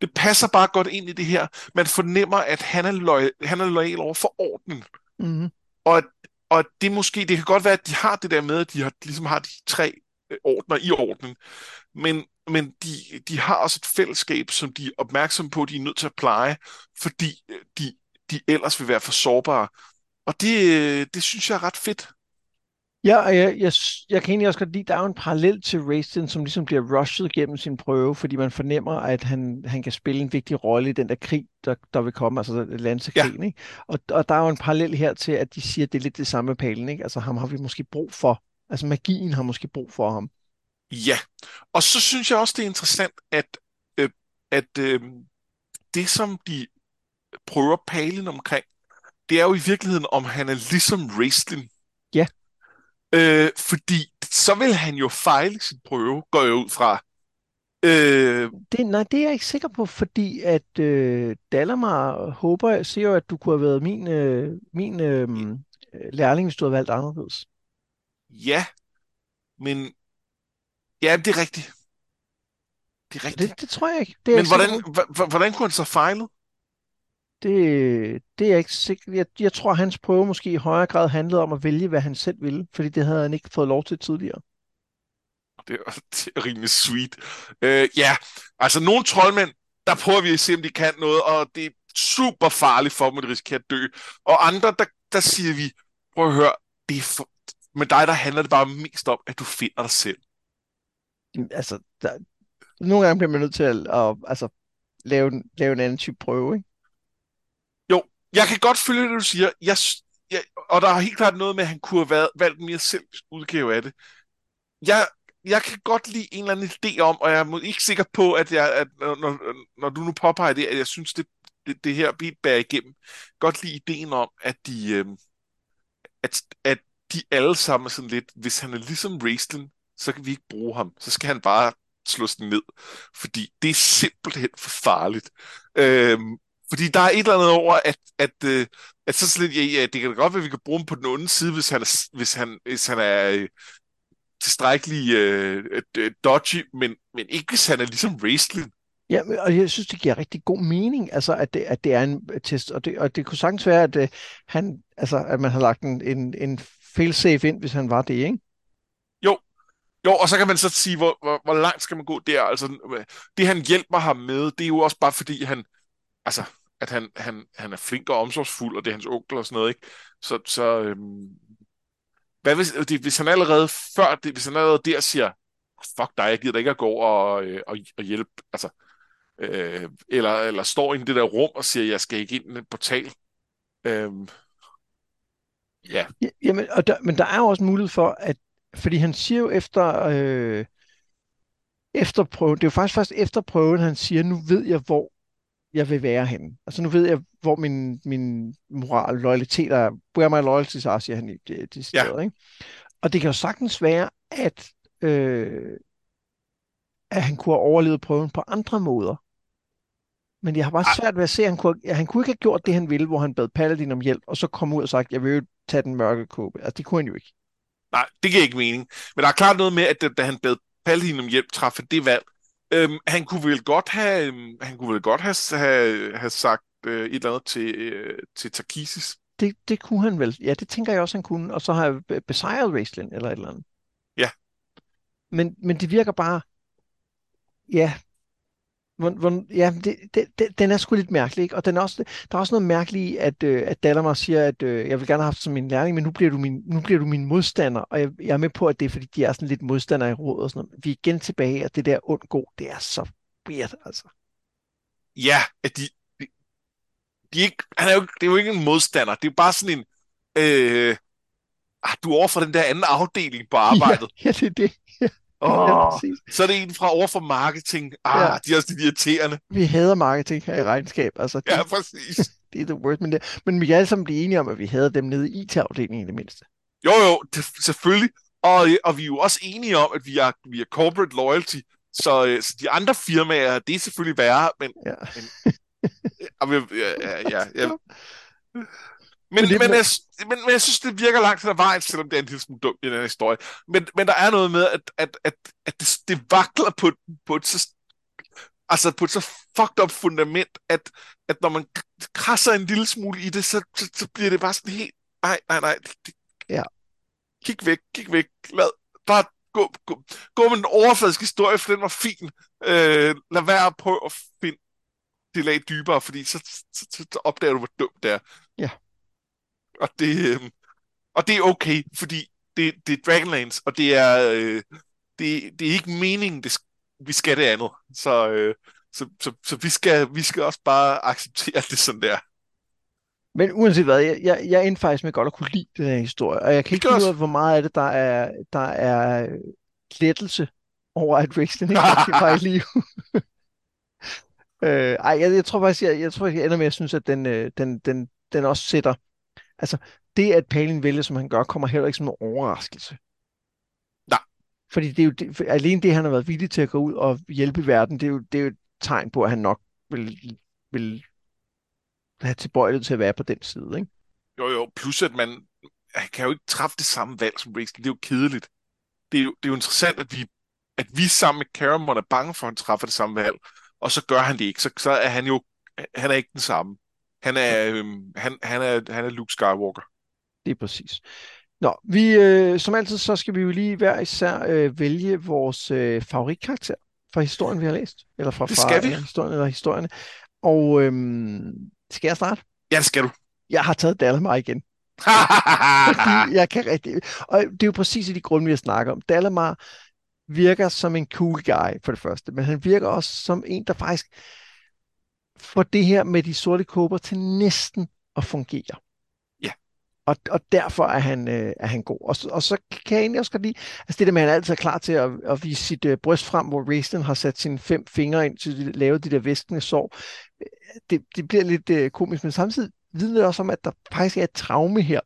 det passer bare godt ind i det her. Man fornemmer, at han er, lojal, han er lojal over for ordenen. Mm-hmm. Og, og det måske, det kan godt være, at de har det der med, at de har, ligesom har de tre øh, ordner i ordenen. Men, men de, de har også et fællesskab, som de er opmærksomme på, de er nødt til at pleje, fordi øh, de, de ellers vil være for sårbare. Og det, øh, det synes jeg er ret fedt. Ja, og jeg, jeg, jeg kan egentlig også godt lide, der er jo en parallel til Raistin, som ligesom bliver rushet gennem sin prøve, fordi man fornemmer, at han, han kan spille en vigtig rolle i den der krig, der, der vil komme, altså Lansekrigen, ja. ikke? Og, og der er jo en parallel her til, at de siger, at det er lidt det samme med Palen, ikke? Altså ham har vi måske brug for, altså magien har måske brug for ham. Ja, og så synes jeg også, det er interessant, at, øh, at øh, det, som de prøver Palen omkring, det er jo i virkeligheden, om han er ligesom Raistlin. Ja. Øh, fordi så vil han jo fejle sin prøve, går jeg ud fra. Øh, det, nej, det er jeg ikke sikker på, fordi at øh, Dalamar håber, jeg ser jo, at du kunne have været min, øh, min øh, lærling, hvis du havde valgt anderledes. Ja, men ja, det er rigtigt. Det er rigtigt. Det, det tror jeg ikke. Det er men ikke hvordan, hvordan kunne han så fejle? Det, det er ikke sikkert. Jeg, jeg tror, hans prøve måske i højere grad handlede om at vælge, hvad han selv ville, fordi det havde han ikke fået lov til tidligere. Det er, det er rimelig sweet. Øh, ja, altså nogle troldmænd, der prøver vi at se, om de kan noget, og det er super farligt for dem, at de risikerer at dø. Og andre, der, der siger vi, prøv at høre, det er for, med dig, der handler det bare mest om, at du finder dig selv. Altså, der, nogle gange bliver man nødt til at, at altså, lave, lave en anden type prøve, ikke? Jeg kan godt følge det, du siger. Jeg, jeg, og der er helt klart noget med, at han kunne have været, valgt en mere selv udgave af det. Jeg, jeg kan godt lide en eller anden idé om, og jeg er ikke sikker på, at, jeg, at når, når du nu påpeger det, at jeg synes, det, det, det her beat bærer igennem, godt lide ideen om, at de, øh, at, at de alle sammen er sådan lidt, hvis han er ligesom Raistlin, så kan vi ikke bruge ham. Så skal han bare slås ned. Fordi det er simpelthen for farligt. Øhm, fordi der er et eller andet over, at, at, øh, at så lidt, ja, ja, det kan da godt være, at vi kan bruge ham på den onde side, hvis han er, hvis han, hvis han er øh, tilstrækkelig øh, øh, dodgy, men, men ikke hvis han er ligesom Raistlin. Ja, og jeg synes, det giver rigtig god mening, altså, at, det, at det er en test, og det, og det kunne sagtens være, at, uh, han, altså, at man har lagt en, en, en fail-safe ind, hvis han var det, ikke? Jo, jo, og så kan man så sige, hvor, hvor, hvor langt skal man gå der? Altså, det han hjælper ham med, det er jo også bare fordi, han, altså, at han, han, han er flink og omsorgsfuld, og det er hans onkel og sådan noget, ikke? Så, så øhm, hvad hvis, det, hvis han allerede før det, hvis han allerede der siger, fuck dig, jeg gider ikke at gå og, øh, og, og hjælpe, altså, øh, eller, eller står i det der rum og siger, jeg skal ikke ind i en portal. Øhm, ja. ja jamen, og der, men der er jo også en mulighed for, at, fordi han siger jo efter, øh, efter prøven, det er jo faktisk først efter prøven, han siger, nu ved jeg, hvor jeg vil være henne. Altså nu ved jeg, hvor min, min moral, loyalitet er. Where my loyalty er, siger han i det, det sted, ja. ikke? Og det kan jo sagtens være, at, øh, at han kunne have overlevet prøven på andre måder. Men jeg har bare svært ved at se, at han kunne, at han kunne ikke have gjort det, han ville, hvor han bad Paladin om hjælp, og så kom ud og sagt, jeg vil jo tage den mørke kåbe. Altså, det kunne han jo ikke. Nej, det giver ikke mening. Men der er klart noget med, at da han bad Paladin om hjælp, træffe det valg, Øhm, han kunne vel godt have, øhm, han kunne vel godt have, have, have sagt øh, et eller andet til, øh, til Takisis. Det, det kunne han vel. Ja, det tænker jeg også, han kunne. Og så har jeg besejret Raceland eller et eller andet. Ja. Men, men det virker bare... Ja. Hvor, hvor, ja, det, det, det, den er sgu lidt mærkelig, ikke? Og den er også, der er også noget mærkeligt i, at, øh, at Dalamar siger, at øh, jeg vil gerne have haft som min lærling, men nu bliver du min, nu bliver du min modstander. Og jeg, jeg er med på, at det er, fordi de er sådan lidt modstandere i råd og sådan noget. Vi er igen tilbage, at det der ond god, det er så weird, altså. Ja, at de, de, de er ikke, han er jo, det er jo ikke en modstander. Det er bare sådan en, øh, ah, du er over for den der anden afdeling på arbejdet. Ja, ja det er det. Ja. Oh, så er det en fra over for marketing. Ah, ja. de er også de irriterende. Vi hader marketing her i regnskab. Altså, det, ja, præcis. det er the worst. Men, det, men vi kan alle sammen blive enige om, at vi havde dem nede i IT-afdelingen i det mindste. Jo, jo, det, selvfølgelig. Og, og vi er jo også enige om, at vi er, vi er corporate loyalty. Så, øh, så de andre firmaer, det er selvfølgelig værre, men... Ja. men ja, ja, ja, ja. Men, men, men, jeg, men, men jeg synes, det virker langt ad vejen, selvom det er en lille smule dumt i den her historie. Men, men der er noget med, at, at, at, at det, det vakler på, på et så altså på et så fucked up fundament, at, at når man krasser en lille smule i det, så, så, så bliver det bare sådan helt, nej, nej, nej, det, ja. kig væk, kig væk, lad, bare gå, gå, gå med den overfladiske historie, for den var fin. Øh, lad være at prøve at finde det lag dybere, fordi så, så, så, så opdager du, hvor dumt det er. Ja. Og det, øh, og det er okay, fordi det, det er Dragonlance, og det er, øh, det, det er ikke meningen, det, vi skal det andet. Så, øh, så, så, så vi, skal, vi skal også bare acceptere det sådan der. Men uanset hvad, jeg, jeg, jeg endte faktisk med godt at kunne lide den her historie, og jeg kan ikke finde ud af, hvor meget af det, der er, der er lettelse over, at Rixton ikke var i live. øh, ej, jeg, jeg tror faktisk, jeg, jeg tror, jeg ender med at synes, at den, øh, den, den, den også sætter Altså, det at Palin vælger, som han gør, kommer heller ikke som en overraskelse. Nej. Fordi det er jo det, for alene det, han har været villig til at gå ud og hjælpe verden, det er jo, det er jo et tegn på, at han nok vil, vil have tilbøjelighed til at være på den side, ikke? Jo, jo, plus at man han kan jo ikke træffe det samme valg som Riggs. Det er jo kedeligt. Det er jo, det er jo interessant, at vi, at vi sammen med Caramon er bange for, at han træffer det samme valg, og så gør han det ikke. Så, så er han jo han er ikke den samme. Han er, øh, han, han er, han er Luke Skywalker. Det er præcis. Nå, vi, øh, som altid, så skal vi jo lige hver især øh, vælge vores øh, favoritkarakter fra historien, vi har læst. Eller fra, det skal fra, vi. historien eller historierne. Og øh, skal jeg starte? Ja, det skal du. Jeg har taget Dalamar igen. Fordi jeg kan rigtig... Og det er jo præcis i de grunde, vi har snakket om. Dalamar virker som en cool guy, for det første. Men han virker også som en, der faktisk får det her med de sorte kåber til næsten at fungere. Ja. Og, og derfor er han, øh, er han god. Og, og så kan jeg egentlig også godt lide, altså det der med, at han altid er klar til at, at vise sit øh, bryst frem, hvor Raistlin har sat sine fem fingre ind til at lave de der væskende sår. Det, det bliver lidt øh, komisk, men samtidig vidner det også om, at der faktisk er et traume her.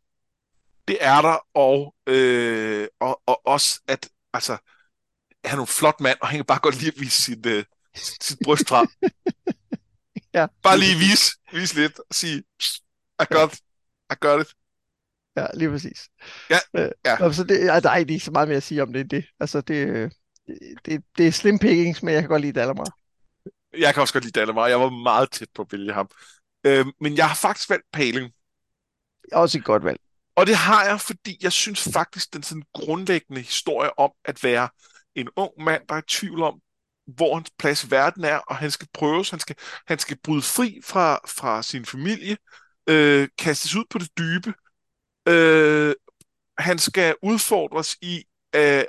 Det er der, og, øh, og, og også, at altså, han er en flot mand, og han kan bare godt lide at vise sit, øh, sit bryst frem. Ja. Bare lige vise, vise lidt og sige, I got, I got it. Ja, lige præcis. Ja, øh, ja. Altså, det, ja, der er ikke så meget mere at sige om det end det. Altså, det, det, det er slim pickings, men jeg kan godt lide Dalamar. Jeg kan også godt lide Dalamar. Jeg var meget tæt på at vælge ham. Øh, men jeg har faktisk valgt Paling. Også et godt valg. Og det har jeg, fordi jeg synes faktisk, den sådan grundlæggende historie om at være en ung mand, der er i tvivl om, hvor hans plads i verden er, og han skal prøves, han skal, han skal bryde fri fra, fra sin familie, øh, kastes ud på det dybe, øh, han skal udfordres i, øh,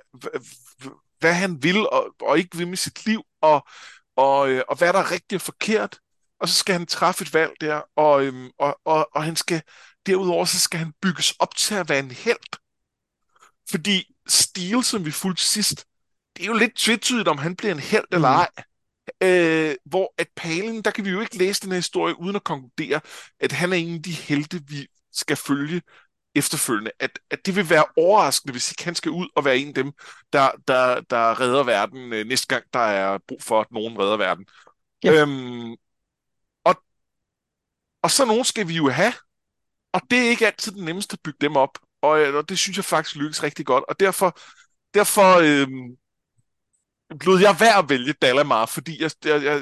hvad han vil og, og ikke vil med sit liv, og, og, øh, og hvad der er rigtigt og forkert, og så skal han træffe et valg der, og, øhm, og, og, og han skal, derudover så skal han bygges op til at være en held. Fordi Steel, som vi fulgte sidst, det er jo lidt tvetydigt, om han bliver en held eller mm. ej. Øh, hvor at Palen, der kan vi jo ikke læse den her historie uden at konkludere, at han er en af de helte, vi skal følge efterfølgende. At, at det vil være overraskende, hvis ikke han skal ud og være en af dem, der, der, der redder verden øh, næste gang, der er brug for, at nogen redder verden. Ja. Øhm, og, og så nogen skal vi jo have, og det er ikke altid den nemmeste at bygge dem op. Og, øh, og det synes jeg faktisk lykkes rigtig godt. Og derfor, derfor øhm, lod jeg være at vælge Dalamar, fordi jeg, jeg, jeg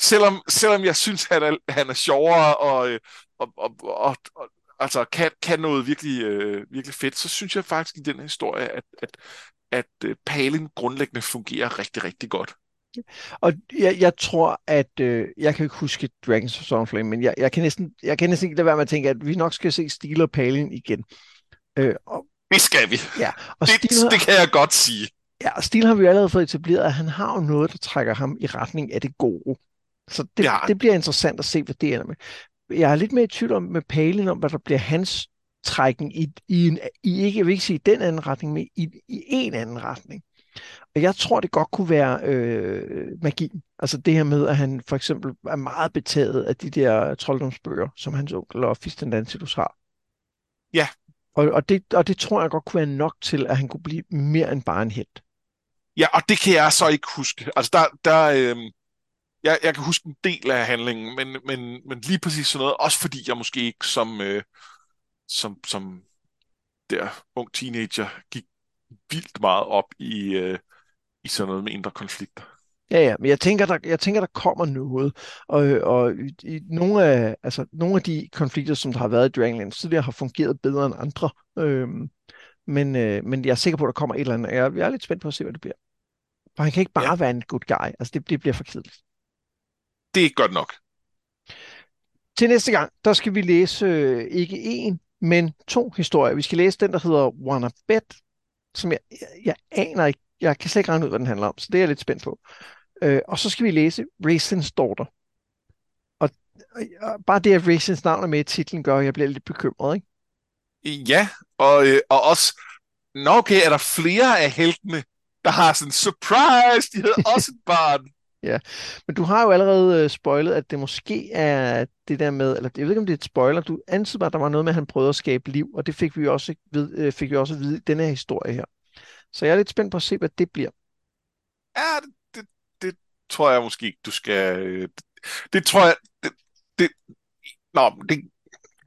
selvom, selvom jeg synes, han er, han er sjovere og, og, og, og, og altså kan, kan noget virkelig, øh, virkelig fedt, så synes jeg faktisk i den her historie, at, at, at øh, Palin grundlæggende fungerer rigtig, rigtig godt. Og jeg, jeg tror, at øh, jeg kan ikke huske Dragons of Stormflame, men jeg, jeg, kan næsten, jeg kan næsten ikke lade være med at tænke, at vi nok skal se Steel og Palin igen. Øh, og, det skal vi. Ja, og det, Steel, det kan jeg godt sige. Ja, og Steel har vi jo allerede fået etableret, at han har jo noget, der trækker ham i retning af det gode. Så det, ja. det bliver interessant at se, hvad det ender med. Jeg er lidt mere i tvivl om med Palin, om hvad der bliver hans trækken i, i, en, i ikke, jeg vil ikke sige i den anden retning, men i, i en anden retning. Og jeg tror, det godt kunne være øh, magi. Altså det her med, at han for eksempel er meget betaget af de der trolddomsbøger, som hans onkel og Fistendantilus har. Ja. Og, og, det, og det tror jeg godt kunne være nok til, at han kunne blive mere end bare en helt. Ja, og det kan jeg så ikke huske. Altså der, der øh, jeg, jeg kan huske en del af handlingen, men, men, men lige præcis sådan noget, også fordi jeg måske ikke som, øh, som, som der ung teenager gik vildt meget op i, øh, i sådan noget med indre konflikter. Ja, ja, men jeg tænker, der, jeg tænker, der kommer noget. Og, og i, nogle, af, altså, nogle af de konflikter, som der har været i Dragonlance tidligere, har fungeret bedre end andre. Øhm, men, øh, men jeg er sikker på, at der kommer et eller andet. Jeg, jeg er lidt spændt på at se, hvad det bliver. For han kan ikke bare ja. være en good guy. Altså, det, det bliver for kedeligt. Det er godt nok. Til næste gang, der skal vi læse øh, ikke en, men to historier. Vi skal læse den, der hedder Wanna Bet, som jeg, jeg, jeg aner ikke, jeg kan slet ikke regne ud, hvad den handler om, så det er jeg lidt spændt på. Øh, og så skal vi læse Racins Daughter. Og, og bare det, at Racins navn er med i titlen, gør, at jeg bliver lidt bekymret, ikke? Ja, og, øh, og også, nå okay, er der flere af heltene, der har sådan, surprise, de hedder også et barn. Ja, men du har jo allerede uh, spoilet, at det måske er det der med, eller jeg ved ikke, om det er et spoiler, du antydede bare, at der var noget med, at han prøvede at skabe liv, og det fik vi også, ved, uh, fik vi også at vide i denne her historie her. Så jeg er lidt spændt på at se, hvad det bliver. Ja, det, det, det tror jeg måske ikke, du skal... Det, det tror jeg... Det, det, nå, det,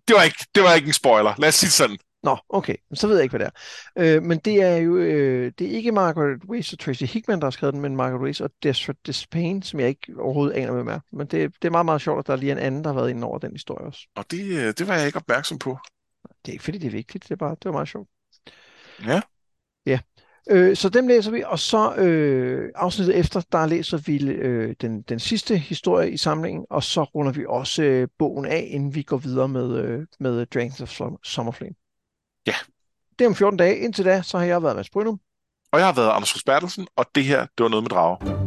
det, var ikke, det var ikke en spoiler. Lad os sige sådan. Nå, okay. Så ved jeg ikke, hvad det er. Øh, men det er jo øh, det er ikke Margaret Weiss og Tracy Hickman, der har skrevet den, men Margaret Weiss og Destra Despain, som jeg ikke overhovedet aner, hvem er. Men det, det er meget, meget sjovt, at der er lige en anden, der har været inde over den historie også. Og det, øh, det var jeg ikke opmærksom på. Det er ikke, fordi det er vigtigt. Det er bare, det var meget sjovt. Ja. Ja. Øh, så dem læser vi, og så øh, afsnittet efter, der læser vi øh, den, den sidste historie i samlingen, og så runder vi også øh, bogen af, inden vi går videre med, øh, med Dragons of Summerflame. Ja. Det er om 14 dage. Indtil da, så har jeg været Mads Brynum. Og jeg har været Anders Bertelsen, og det her, det var noget med drager.